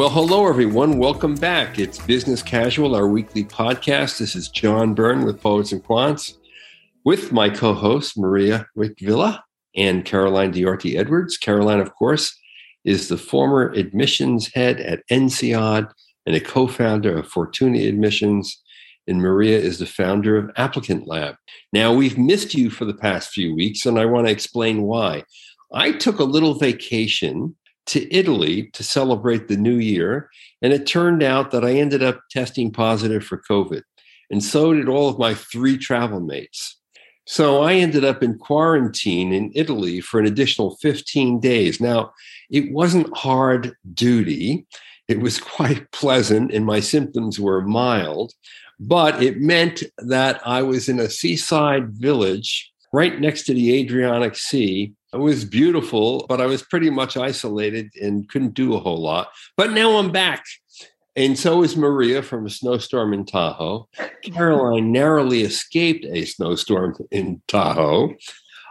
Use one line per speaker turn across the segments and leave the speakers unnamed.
Well, hello, everyone. Welcome back. It's Business Casual, our weekly podcast. This is John Byrne with Poets and Quants with my co host, Maria Wich-Vila and Caroline Diarte Edwards. Caroline, of course, is the former admissions head at INSEAD and a co founder of Fortuna Admissions. And Maria is the founder of Applicant Lab. Now, we've missed you for the past few weeks, and I want to explain why. I took a little vacation to Italy to celebrate the new year, and it turned out that I ended up testing positive for COVID. And so did all of my three travel mates. So I ended up in quarantine in Italy for an additional 15 days. Now, it wasn't hard duty. It was quite pleasant, and my symptoms were mild, but it meant that I was in a seaside village right next to the Adriatic Sea. It was beautiful, but I was pretty much isolated and couldn't do a whole lot. But now I'm back. And so is Maria from a snowstorm in Tahoe. Caroline narrowly escaped a snowstorm in Tahoe.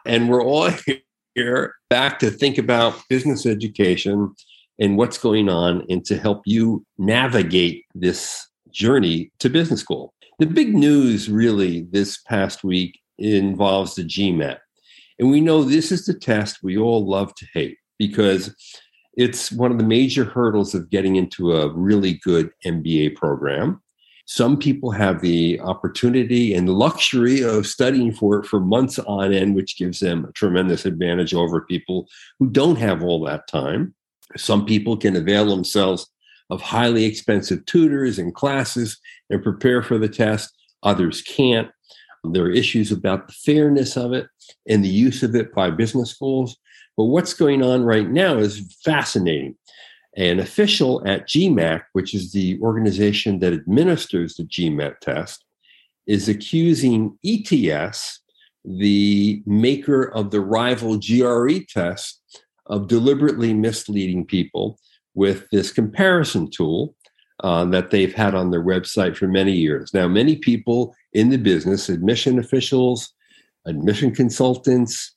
And we're all here back to think about business education and what's going on and to help you navigate this journey to business school. The big news, really, this past week involves the GMAT. And we know this is the test we all love to hate because it's one of the major hurdles of getting into a really good MBA program. Some people have the opportunity and luxury of studying for it for months on end, which gives them a tremendous advantage over people who don't have all that time. Some people can avail themselves of highly expensive tutors and classes and prepare for the test. Others can't. There are issues about the fairness of it and the use of it by business schools. But what's going on right now is fascinating. An official at GMAC, which is the organization that administers the GMAT test, is accusing ETS, the maker of the rival GRE test, of deliberately misleading people with this comparison tool uh, that they've had on their website for many years. Now, many people in the business, admission officials, admission consultants,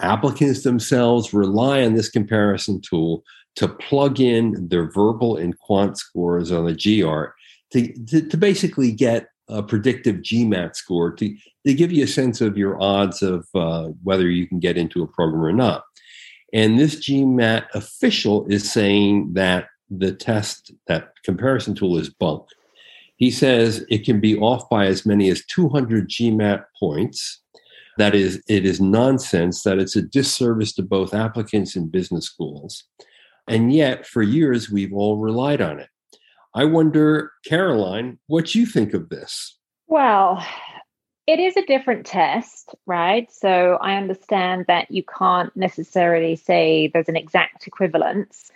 applicants themselves rely on this comparison tool to plug in their verbal and quant scores on the GR to, to, to basically get a predictive GMAT score to, to give you a sense of your odds of uh, whether you can get into a program or not. And this GMAT official is saying that the test, that comparison tool is bunk. He says it can be off by as many as 200 GMAT points. That is, it is nonsense, that it's a disservice to both applicants and business schools. And yet, for years, we've all relied on it. I wonder, Caroline, what you think of this?
Well, it is a different test, right? So I understand that you can't necessarily say there's an exact equivalence.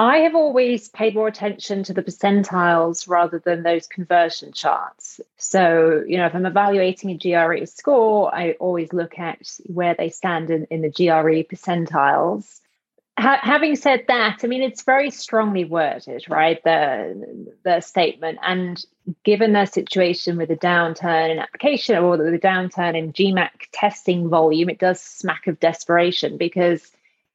I have always paid more attention to the percentiles rather than those conversion charts. So, you know, if I'm evaluating a GRE score, I always look at where they stand in, in the GRE percentiles. Ha- having said that, I mean, it's very strongly worded, right? The, the statement. And given their situation with the downturn in application or the downturn in GMAC testing volume, it does smack of desperation because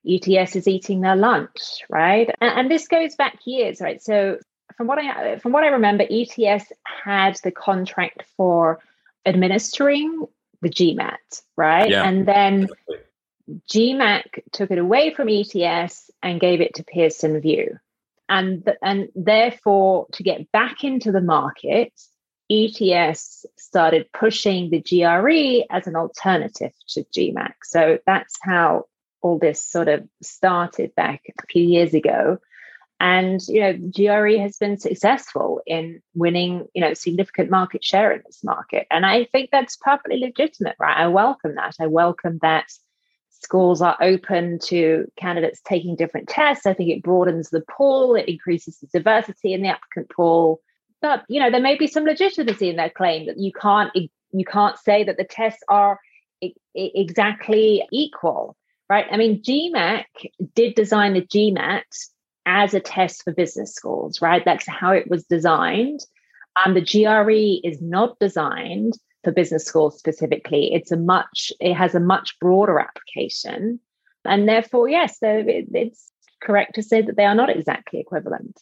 ETS is eating their lunch, right? And, and, this goes back years, right? So from what I from what I remember, ETS had the contract for administering the GMAT, right? Yeah. And then GMAC took it away from ETS and gave it to Pearson VUE. And, and therefore, to get back into the market, ETS started pushing the GRE as an alternative to GMAC. So that's how all this sort of started back a few years ago. And you know, GRE has been successful in winning, you know, significant market share in this market. And I think that's perfectly legitimate, right? I welcome that. I welcome that schools are open to candidates taking different tests. I think it broadens the pool, it increases the diversity in the applicant pool. But you know, there may be some legitimacy in their claim that you can't you can't say that the tests are exactly equal right? I mean, GMAC did design the GMAT as a test for business schools, right? That's how it was designed. Um, the GRE is not designed for business schools specifically. It's a much, it has a much broader application. And therefore, yes, so it, it's correct to say that they are not exactly equivalent.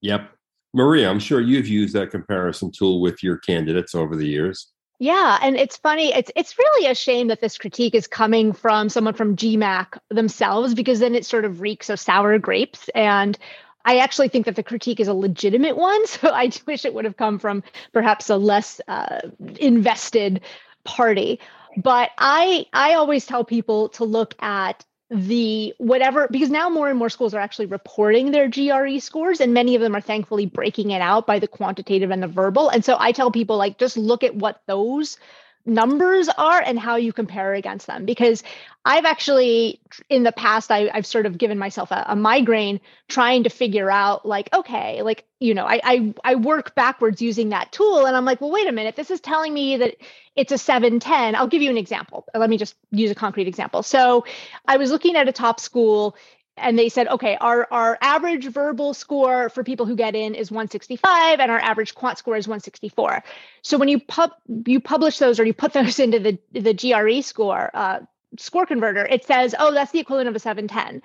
Yep. Maria, I'm sure you've used that comparison tool with your candidates over the years.
Yeah, and it's funny. It's it's really a shame that this critique is coming from someone from GMAC themselves because then it sort of reeks of sour grapes. And I actually think that the critique is a legitimate one. So I wish it would have come from perhaps a less uh, invested party. But I I always tell people to look at the whatever because now more and more schools are actually reporting their GRE scores and many of them are thankfully breaking it out by the quantitative and the verbal. And so I tell people like just look at what those numbers are and how you compare against them. Because i've actually in the past I, have sort of given myself a, a, migraine trying to figure out like okay like you know I, I i work backwards using that tool and i'm like well wait a minute this is telling me that it's a 710 i'll give you an example. Let me just use a concrete example. So i was looking at a top school and they said, okay, our, our average verbal score for people who get in is 165 and our average quant score is 164. So when you pub you publish those or you put those into the, the GRE score, uh, score converter, it says, oh, that's the equivalent of a 710.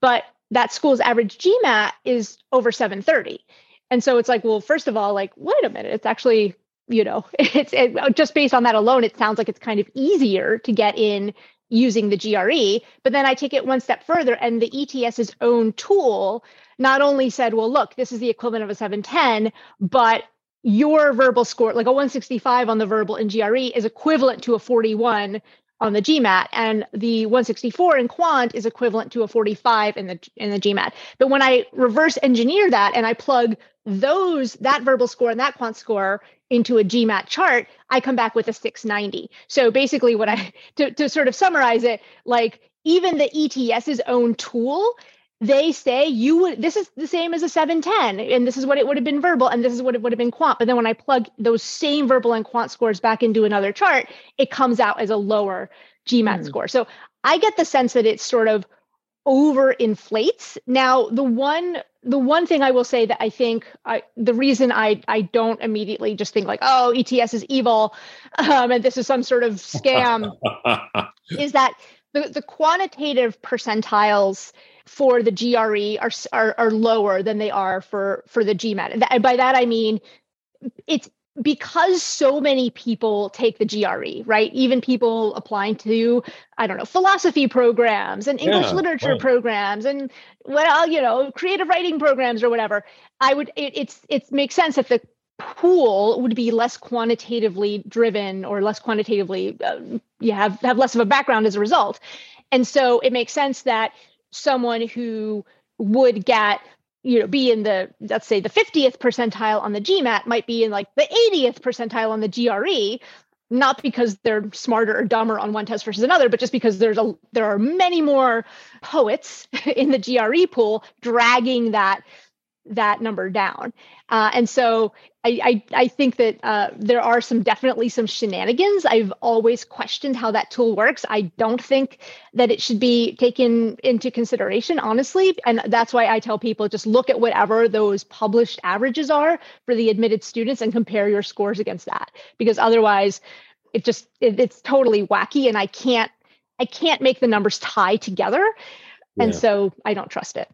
But that school's average GMAT is over 730. And so it's like, well, first of all, like, wait a minute, it's actually, you know, it's it, just based on that alone, it sounds like it's kind of easier to get in using the GRE. But then I take it one step further, and the ETS's own tool not only said, well, look, this is the equivalent of a 710, but your verbal score, like a 165 on the verbal in GRE, is equivalent to a 41 on the GMAT, and the 164 in quant is equivalent to a 45 in the in the GMAT. But when I reverse engineer that and I plug those that verbal score and that quant score into a GMAT chart, I come back with a 690. So basically, what I to, to sort of summarize it, like even the ETS's own tool, they say you would this is the same as a 710, and this is what it would have been verbal, and this is what it would have been quant. But then when I plug those same verbal and quant scores back into another chart, it comes out as a lower GMAT mm. score. So I get the sense that it's sort of over inflates. Now, the one the one thing I will say that I think I, the reason I I don't immediately just think like oh ETS is evil um, and this is some sort of scam is that the the quantitative percentiles for the GRE are, are are lower than they are for for the GMAT. And by that I mean it's because so many people take the GRE, right? Even people applying to, I don't know, philosophy programs and English yeah, literature right. programs and well, you know, creative writing programs or whatever. I would it, it's it makes sense that the pool would be less quantitatively driven or less quantitatively uh, you have have less of a background as a result. And so it makes sense that someone who would get you know be in the let's say the 50th percentile on the gmat might be in like the 80th percentile on the gre not because they're smarter or dumber on one test versus another but just because there's a there are many more poets in the gre pool dragging that that number down. Uh, and so I, I, I think that uh, there are some definitely some shenanigans. I've always questioned how that tool works. I don't think that it should be taken into consideration, honestly. And that's why I tell people just look at whatever those published averages are for the admitted students and compare your scores against that. Because otherwise, it just it, it's totally wacky, and I can't I can't make the numbers tie together. Yeah. And so I don't trust it.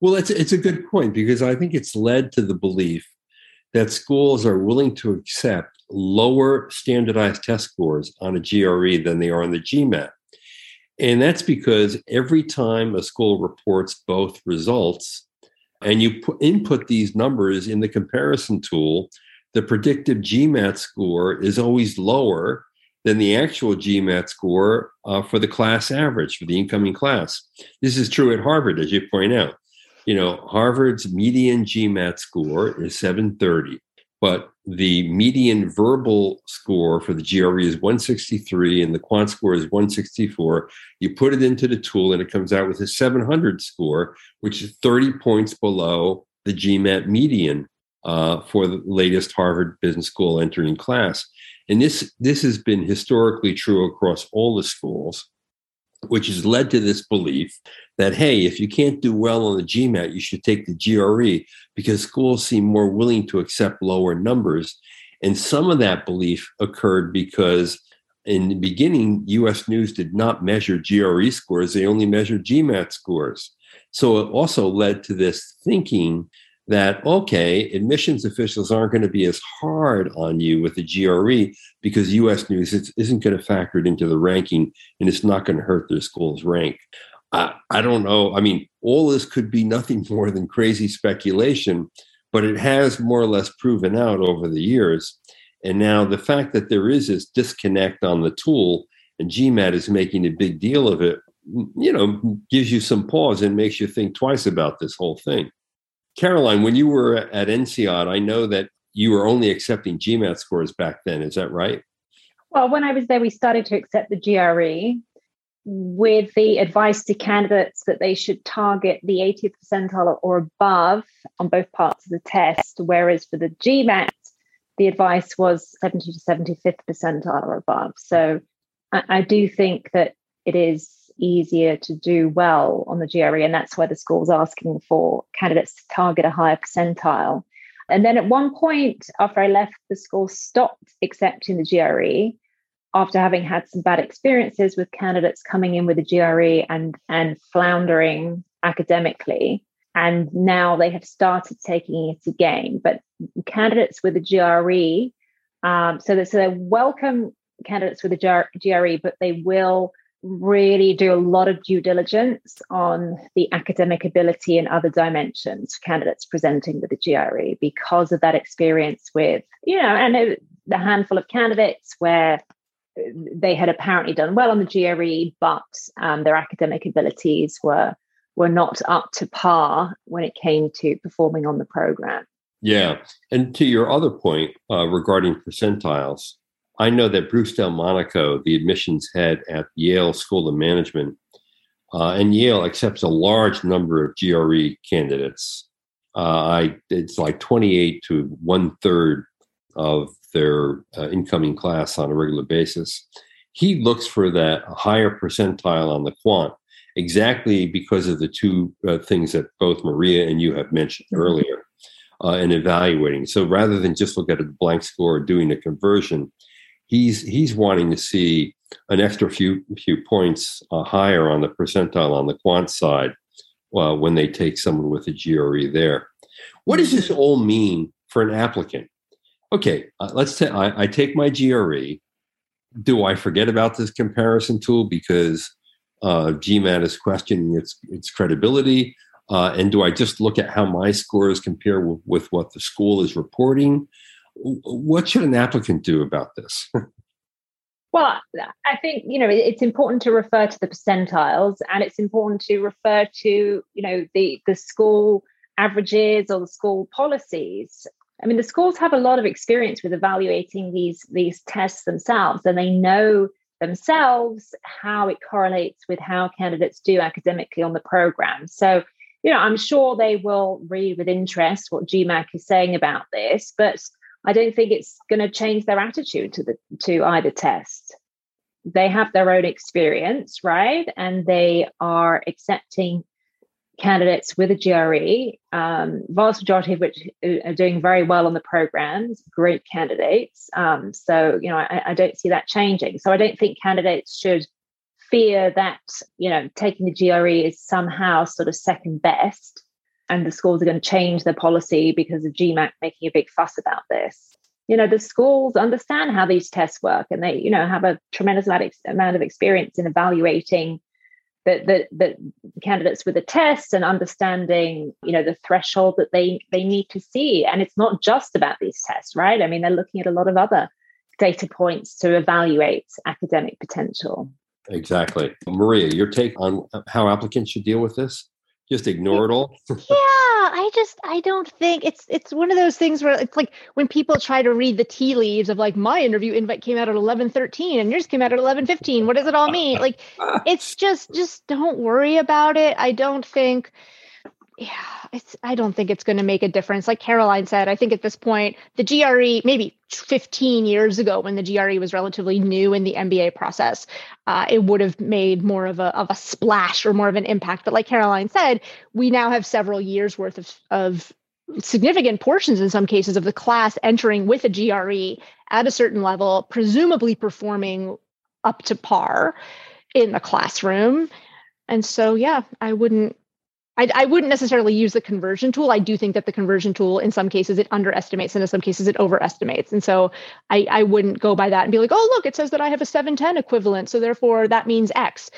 Well, it's it's a good point because I think it's led to the belief that schools are willing to accept lower standardized test scores on a GRE than they are on the GMAT. And that's because every time a school reports both results and you put, input these numbers in the comparison tool, the predictive GMAT score is always lower than the actual GMAT score uh, for the class average for the incoming class. This is true at Harvard, as you point out you know, Harvard's median GMAT score is 730, but the median verbal score for the GRE is 163 and the quant score is 164. You put it into the tool and it comes out with a 700 score, which is 30 points below the GMAT median uh, for the latest Harvard Business School entering class. And this, this has been historically true across all the schools which has led to this belief that hey, if you can't do well on the GMAT, you should take the GRE because schools seem more willing to accept lower numbers. And some of that belief occurred because in the beginning, US News did not measure GRE scores, they only measured GMAT scores. So it also led to this thinking that okay, admissions officials aren't going to be as hard on you with the GRE because U.S. News isn't going to factor it into the ranking and it's not going to hurt their school's rank. I, I don't know. I mean, all this could be nothing more than crazy speculation, but it has more or less proven out over the years. And now the fact that there is this disconnect on the tool and GMAT is making a big deal of it, you know, gives you some pause and makes you think twice about this whole thing. Caroline, when you were at INSEAD, I know that you were only accepting GMAT scores back then. Is that right?
Well, when I was there, we started to accept the GRE with the advice to candidates that they should target the 80th percentile or above on both parts of the test, whereas for the GMAT, the advice was 70 to 75th percentile or above. So I, I do think that it is easier to do well on the GRE, and that's why the school's asking for candidates to target a higher percentile. And then at one point after I left, the school stopped accepting the GRE after having had some bad experiences with candidates coming in with a GRE and and floundering academically. And now they have started taking it again. But candidates with a GRE, um, so, that, so they welcome candidates with a GRE, but they will really do a lot of due diligence on the academic ability and other dimensions for candidates presenting with the GRE because of that experience with, you know, and a, handful of candidates where they had apparently done well on the GRE, but um, their academic abilities were were not up to par when it came to performing on the program.
Yeah, and to your other point uh, regarding percentiles, I know that Bruce Delmonico, the admissions head at Yale School of Management, uh, and Yale accepts a large number of GRE candidates. Uh, I it's like 28 to one third of their uh, incoming class on a regular basis. He looks for that higher percentile on the quant exactly because of the two uh, things that both Maria and you have mentioned mm-hmm. earlier uh, in evaluating. So rather than just look at a blank score or doing a conversion, he's he's wanting to see an extra few few points uh, higher on the percentile on the quant side uh, when they take someone with a GRE there. What does this all mean for an applicant? Okay, uh, let's say I take my GRE. Do I forget about this comparison tool because uh, GMAT is questioning its its credibility? Uh, and do I just look at how my scores compare w- with what the school is reporting? What should an applicant do about this?
Well, I think you know it's important to refer to the percentiles, and it's important to refer to you know the the school averages or the school policies. I mean, the schools have a lot of experience with evaluating these these tests themselves, and they know themselves how it correlates with how candidates do academically on the program. So, you know, I'm sure they will read with interest what GMAC is saying about this, but I don't think it's going to change their attitude to the to either test. They have their own experience, right? And they are accepting candidates with a GRE, um, vast majority of which are doing very well on the programs, great candidates. Um, so, you know, I, I don't see that changing. So I don't think candidates should fear that, you know, taking the GRE is somehow sort of second best and the schools are going to change their policy because of GMAC making a big fuss about this. You know, the schools understand how these tests work and they, you know, have a tremendous amount of experience in evaluating the, the, the candidates with the test and understanding, you know, the threshold that they, they need to see. And it's not just about these tests, right? I mean, they're looking at a lot of other data points to evaluate academic potential.
Exactly. Maria, your take on how applicants should deal with this? Just ignore it all?
Yeah i just i don't think it's it's one of those things where it's like when people try to read the tea leaves of like my interview invite came out at 11:13 and yours came out at 11:15 what does it all mean? Like it's just just don't worry about it. I don't think yeah, it's I don't think it's going to make a difference. Like Caroline said, I think at this point, the GRE, maybe 15 years ago when the GRE was relatively new in the MBA process, uh, it would have made more of a of a splash or more of an impact. But like Caroline said, we now have several years worth of of significant portions in some cases of the class entering with a GRE at a certain level, presumably performing up to par in the classroom. And so, yeah, I wouldn't I, I, wouldn't necessarily use the conversion tool. I do think that the conversion tool, in some cases, it underestimates, and in some cases, it overestimates. And so, I, I wouldn't go by that and be like, "Oh, look, it says that I have a 710 equivalent, so therefore that means X."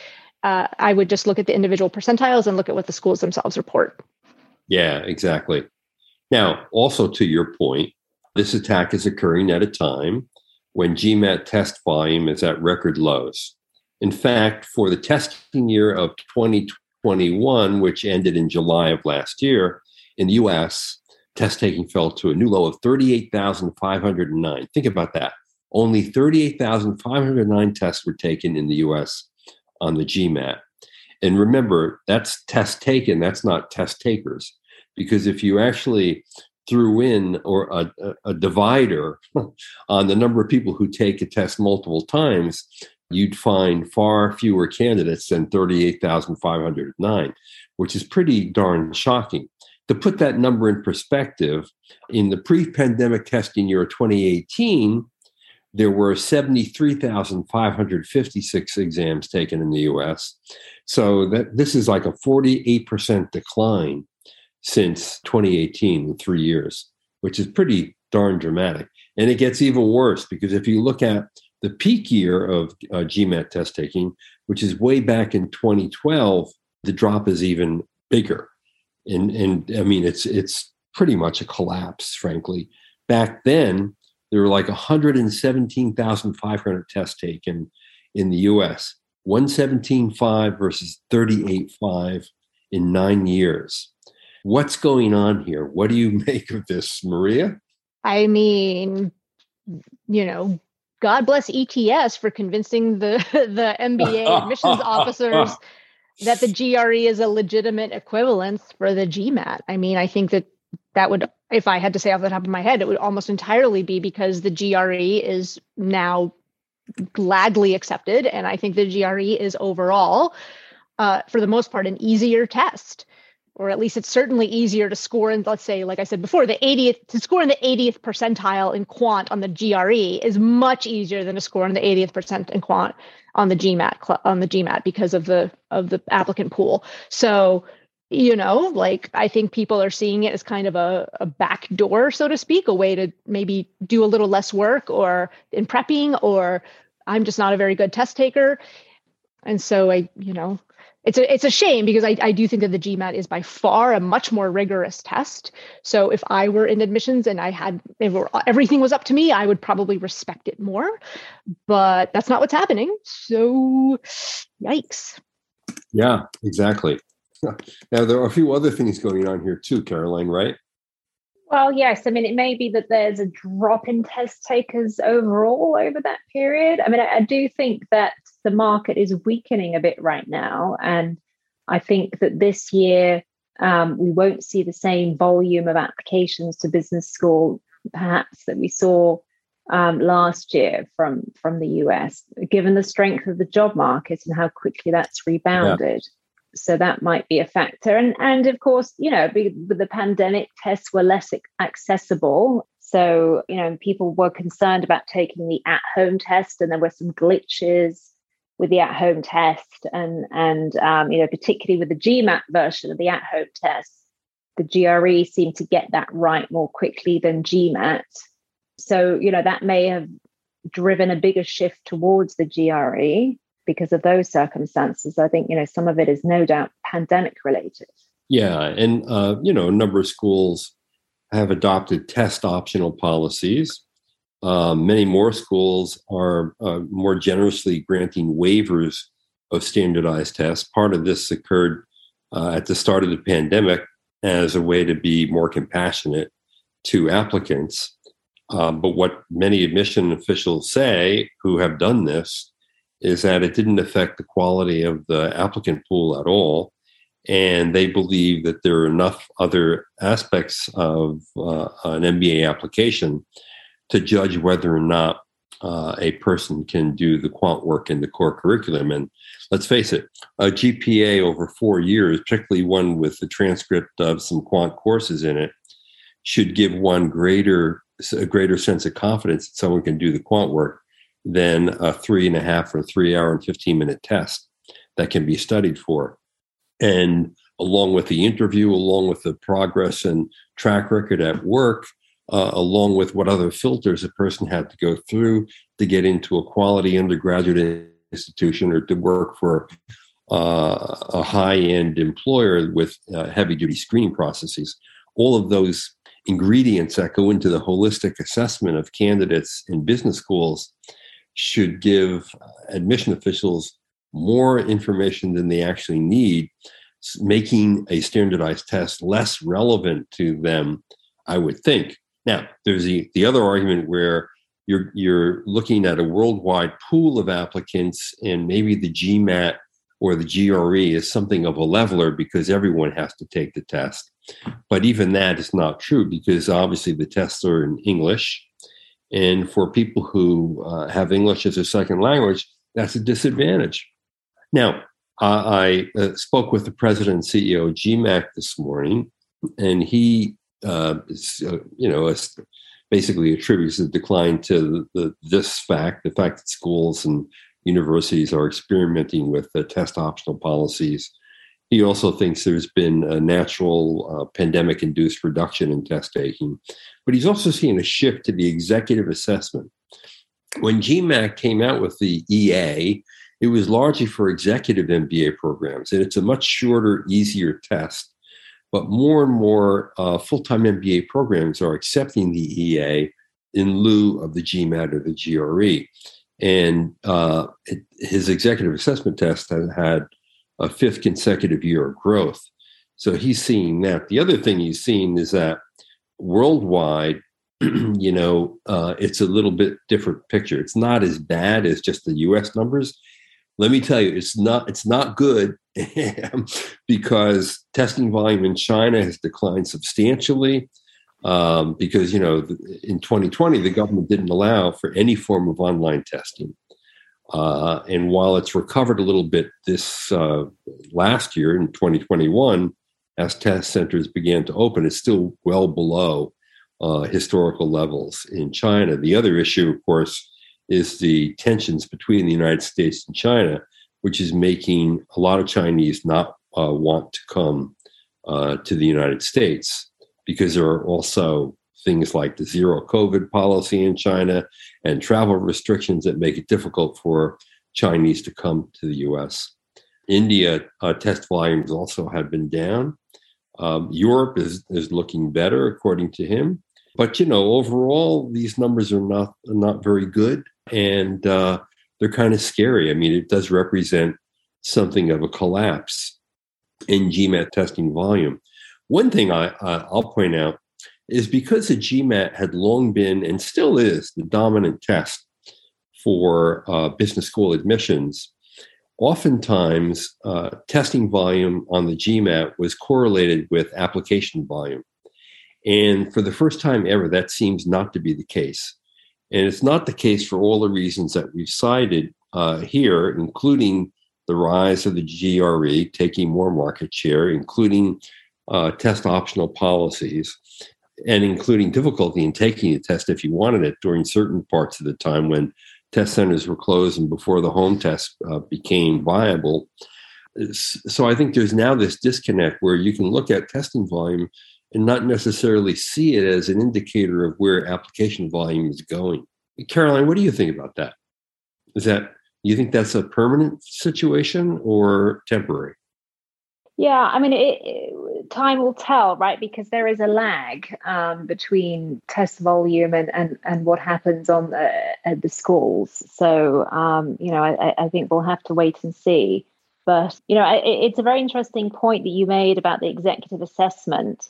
Uh, I would just look at the individual percentiles and look at what the schools themselves report.
Yeah, exactly. Now, also to your point, this attack is occurring at a time when GMAT test volume is at record lows. In fact, for the testing year of 2021, which ended in July of last year, in the US, test taking fell to a new low of 38,509. Think about that. Only 38,509 tests were taken in the US on the GMAT. And remember, that's test taken, that's not test takers. Because if you actually threw in or a, a, divider on the number of people who take a test multiple times, you'd find far fewer candidates than 38,509, which is pretty darn shocking. To put that number in perspective, in the pre pandemic testing year of 2018, there were 73,556 exams taken in the US. So that this is like a 48% decline since 2018 in three years, which is pretty darn dramatic. And it gets even worse because if you look at the peak year of uh, GMAT test taking, which is way back in 2012, the drop is even bigger. And, and I mean, it's, it's pretty much a collapse, frankly. Back then, there were like 117,500 tests taken in the US, 117.5 versus 38.5 in nine years. What's going on here? What do you make of this, Maria?
I mean, you know, God bless ETS for convincing the the MBA admissions officers that the GRE is a legitimate equivalence for the GMAT. I mean, I think that that would, if I had to say off the top of my head, it would almost entirely be because the GRE is now gladly accepted, and I think the GRE is overall, uh, for the most part, an easier test or at least it's certainly easier to score in, let's say, like I said before, the 80th, to score in the 80th percentile in quant on the GRE is much easier than to score in the 80th percent in quant on the GMAT, on the GMAT because of the, of the applicant pool. So, you know, like I think people are seeing it as kind of a, a back door, so to speak, a way to maybe do a little less work or in prepping, or I'm just not a very good test taker. And so I, you know, it's a it's a shame because I, I do think that the GMAT is by far a much more rigorous test. So if I were in admissions and I had if everything was up to me, I would probably respect it more. But that's not what's happening. So yikes.
Yeah, exactly. Now there are a few other things going on here too, Caroline, right?
Well, yes. I mean, it may be that there's a drop in test takers overall over that period. I mean, I, I, do think that the market is weakening a bit right now. And I think that this year um, we won't see the same volume of applications to business school, perhaps, that we saw um, last year from, from the US, given the strength of the job market and how quickly that's rebounded. So that might be a factor. And and of course you know the pandemic tests were less accessible. So you know people were concerned about taking the at home test and there were some glitches with the at home test. And and um, you know particularly with the gmat version of the at home test the gre seemed to get that right more quickly than gmat so you know that may have driven a bigger shift towards the gre because of those circumstances. I think, you know, some of it is no doubt pandemic related.
Yeah. And, uh, you know, a number of schools have adopted test optional policies. Um, many more schools are uh, more generously granting waivers of standardized tests. Part of this occurred uh, at the start of the pandemic as a way to be more compassionate to applicants. Um, but what many admission officials say who have done this is that it didn't affect the quality of the applicant pool at all. And they believe that there are enough other aspects of uh, an MBA application to judge whether or not uh, a person can do the quant work in the core curriculum. And let's face it, a GPA over four years, particularly one with the transcript of some quant courses in it, should give one greater a greater sense of confidence that someone can do the quant work than a three and a half or three hour and 15 minute test that can be studied for. And along with the interview, along with the progress and track record at work, uh, along with what other filters a person had to go through to get into a quality undergraduate institution or to work for uh, a high end employer with uh, heavy duty screening processes. All of those ingredients that go into the holistic assessment of candidates in business schools should give admission officials more information than they actually need, making a standardized test less relevant to them, I would think. Now, there's the, the other argument where you're, you're looking at a worldwide pool of applicants, and maybe the GMAT or the GRE is something of a leveler because everyone has to take the test. But even that is not true because obviously the tests are in English. And for people who uh, have English as a second language, that's a disadvantage. Now, uh, I uh, spoke with the president and CEO of GMAC this morning, and he, uh, is, uh, you know, basically attributes the decline to the, the, this fact, the fact that schools and universities are experimenting with the test optional policies. He also thinks there's been a natural uh, pandemic induced reduction in test taking, but he's also seeing a shift to the executive assessment. When GMAC came out with the EA, it was largely for executive MBA programs, and it's a much shorter, easier test. But more and more uh, full time MBA programs are accepting the EA in lieu of the GMAT or the GRE. And uh, it, his executive assessment test has had a fifth consecutive year of growth. So he's seeing that. The other thing he's seeing is that worldwide, you know, uh, it's a little bit different picture. It's not as bad as just the U.S. numbers. Let me tell you, it's not. It's not good because testing volume in China has declined substantially um, because you know in 2020 the government didn't allow for any form of online testing. Uh, and while it's recovered a little bit this uh, last year in 2021, as test centers began to open, it's still well below uh, historical levels in China. The other issue, of course, is the tensions between the United States and China, which is making a lot of Chinese not uh, want to come uh, to the United States because there are also things like the zero COVID policy in China and travel restrictions that make it difficult for Chinese to come to the US. India uh, test volumes also have been down. Um, Europe is, is looking better, according to him. But you know, overall, these numbers are not not very good, and uh, they're kind of scary. I mean, it does represent something of a collapse in GMAT testing volume. One thing I, I'll point out is because the GMAT had long been and still is the dominant test for uh, business school admissions, oftentimes uh, testing volume on the GMAT was correlated with application volume. And for the first time ever, that seems not to be the case. And it's not the case for all the reasons that we've cited uh, here, including the rise of the GRE taking more market share, including uh, test optional policies, and including difficulty in taking a test if you wanted it during certain parts of the time when test centers were closed and before the home test uh, became viable. So I think there's now this disconnect where you can look at testing volume and not necessarily see it as an indicator of where application volume is going. Caroline, what do you think about that? Is that you think that's a permanent situation or temporary?
Yeah, I mean, it, it, time will tell, right? Because there is a lag um, between test volume and, and, and what happens on the, at the schools. So, um, you know, I, I, think we'll have to wait and see. But, you know, it, it's a very interesting point that you made about the executive assessment,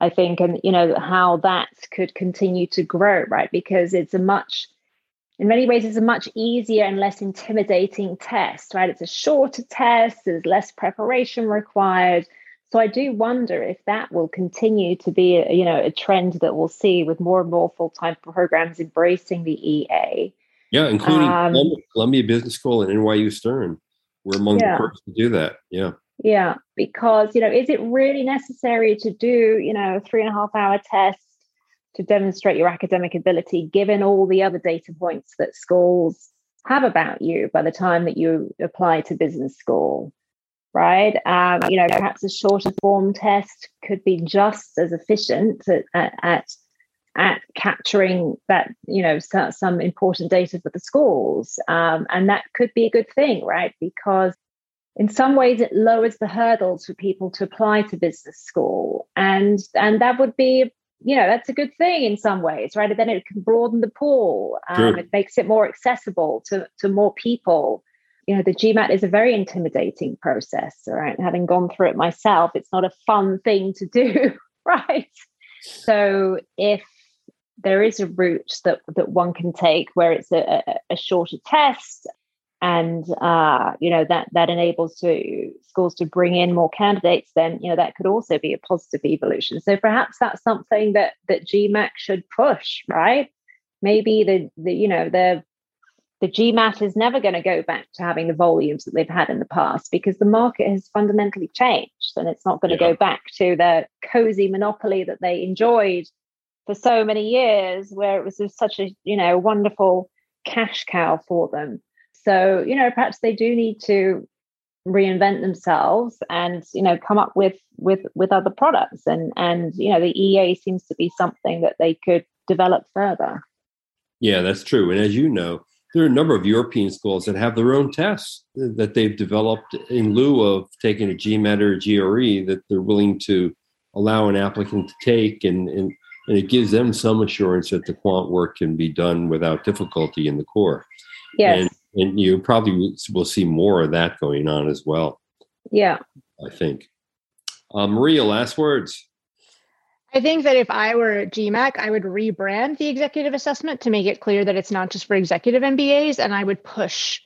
I think, and, you know, how that could continue to grow, right? Because it's a much in many ways it's a much easier and less intimidating test right? It's a shorter test there's less preparation required. So i do wonder if that will continue to be a, you know a trend that we'll see with more and more full-time programs embracing the ea
yeah including um, columbia business school and nyu stern we're among yeah. the first to do that yeah.
Yeah because you know is it really necessary to do you know three and a half hour test to demonstrate your academic ability, given all the other data points that schools have about you by the time that you apply to business school. right? Um, you know, perhaps a shorter form test could be just as efficient at, at, at capturing that, you know, some, some important data for the schools. Um, and that could be a good thing, right? Because in some ways it lowers the hurdles for people to apply to business school. And and that would be you know that's a good thing in some ways right? And then it can broaden the pool um, it makes it more accessible to to more people. You know the gmat is a very intimidating process right? Having gone through it myself it's not a fun thing to do right? So if there is a route that that one can take where it's a, a shorter test and uh, you know that that enables to schools to bring in more candidates then you know that could also be a positive evolution. So perhaps that's something that that gmat should push right? Maybe the, the you know the the gmat is never going to go back to having the volumes that they've had in the past because the market has fundamentally changed and it's not going to yeah. go back to the cozy monopoly that they enjoyed for so many years where it was just such a you know wonderful cash cow for them so, you know, perhaps they do need to reinvent themselves and you know come up with with with other products. And and you know the ea seems to be something that they could develop further.
Yeah that's true. And as you know there are a number of european schools that have their own tests that they've developed in lieu of taking a gmat or a gre that they're willing to allow an applicant to take. And and, and it gives them some assurance that the quant work can be done without difficulty in the core.
Yes.
And and you probably will see more of that going on as well.
Yeah,
I think. Uh, Maria, last words.
I think that if I were at GMAC, I would rebrand the executive assessment to make it clear that it's not just for executive MBAs, and I would push,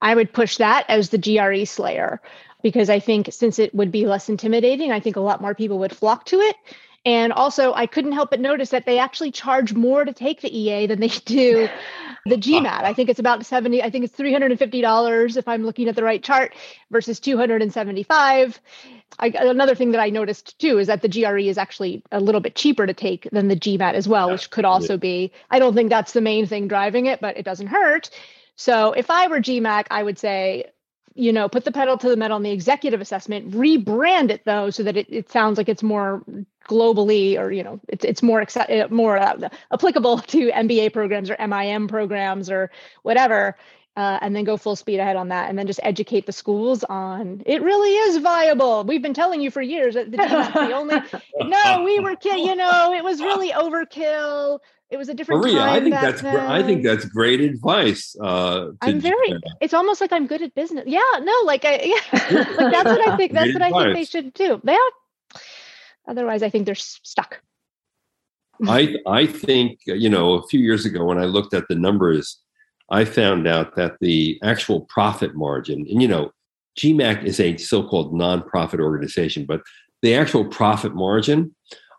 I would push that as the GRE Slayer, because I think since it would be less intimidating, I think a lot more people would flock to it. And also, I couldn't help but notice that they actually charge more to take the EA than they do the GMAT. I think it's about 70, I think it's $350 if I'm looking at the right chart versus 275. I, another thing that I noticed too is that the GRE is actually a little bit cheaper to take than the GMAT as well, which could also be, I don't think that's the main thing driving it, but it doesn't hurt. So if I were GMAC, I would say you know, put the pedal to the metal on the executive assessment, rebrand it though, so that it, it sounds like it's more globally or, you know, it's, it's more, uh, more uh, applicable to MBA programs or MIM programs or whatever. Uh, and then go full speed ahead on that and then just educate the schools on it really is viable we've been telling you for years that the, the only no we were kidding you know it was really overkill it was a different
Maria,
I
think that's
then.
I think that's great advice. Uh,
I'm very. It's almost like I'm good at business. Yeah, no, like I yeah, like that's what I think. That's what advice. I think they should do. Yeah. Otherwise, I think they're stuck.
I I think you know a few years ago when I looked at the numbers, I found out that the actual profit margin, and you know, GMAC is a so-called nonprofit organization, but the actual profit margin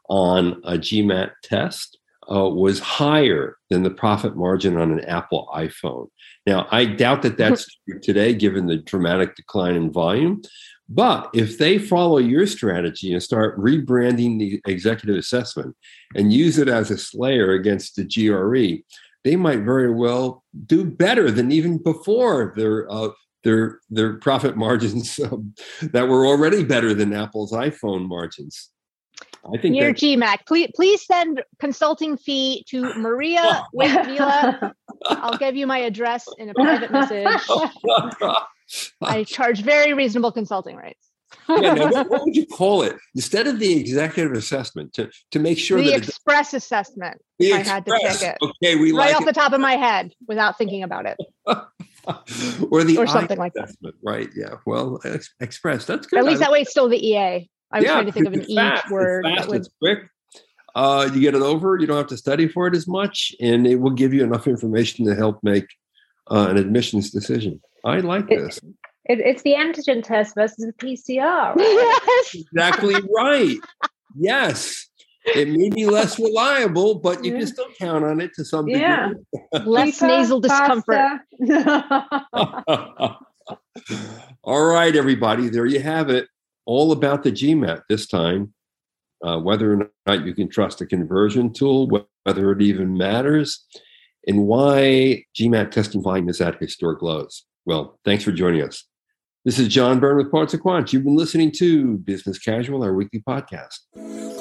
on a GMAT test uh, was higher than the profit margin on an Apple iPhone. Now, I doubt that that's true today, given the dramatic decline in volume. But if they follow your strategy and start rebranding the executive assessment and use it as a slayer against the GRE, they might very well do better than even before their uh, their their profit margins um, that were already better than Apple's iPhone margins.
I think Dear GMAC, please please send consulting fee to Maria with. I'll give you my address in a private message. I charge very reasonable consulting rates.
yeah, now, what, what, would you call it instead of the executive assessment to, to make sure
the
that
express assessment? The I express. had to pick it.
Okay, we
right
like
off
it.
the top of my head without thinking about it.
or the
or something like that.
Right? Yeah. Well, ex- express. That's good.
At least that way, it's still the EA. I was yeah, trying to think of an fast, each word.
It's fast, would... It's quick. Uh, you get it over. You don't have to study for it as much, and it will give you enough information to help make uh, an admissions decision. I like it, this.
It, it's the antigen test versus the PCR.
Right? Yes,
exactly right. Yes, it may be less reliable, but you yeah. can still count on it to some degree. Yeah,
less nasal discomfort.
All right, everybody, there you have it all about the GMAT this time, uh, whether or not you can trust a conversion tool, whether it even matters, and why GMAT testing volume is at historic lows. Well, thanks for joining us. This is John Byrne with Poets of Quants. You've been listening to Business Casual, our weekly podcast.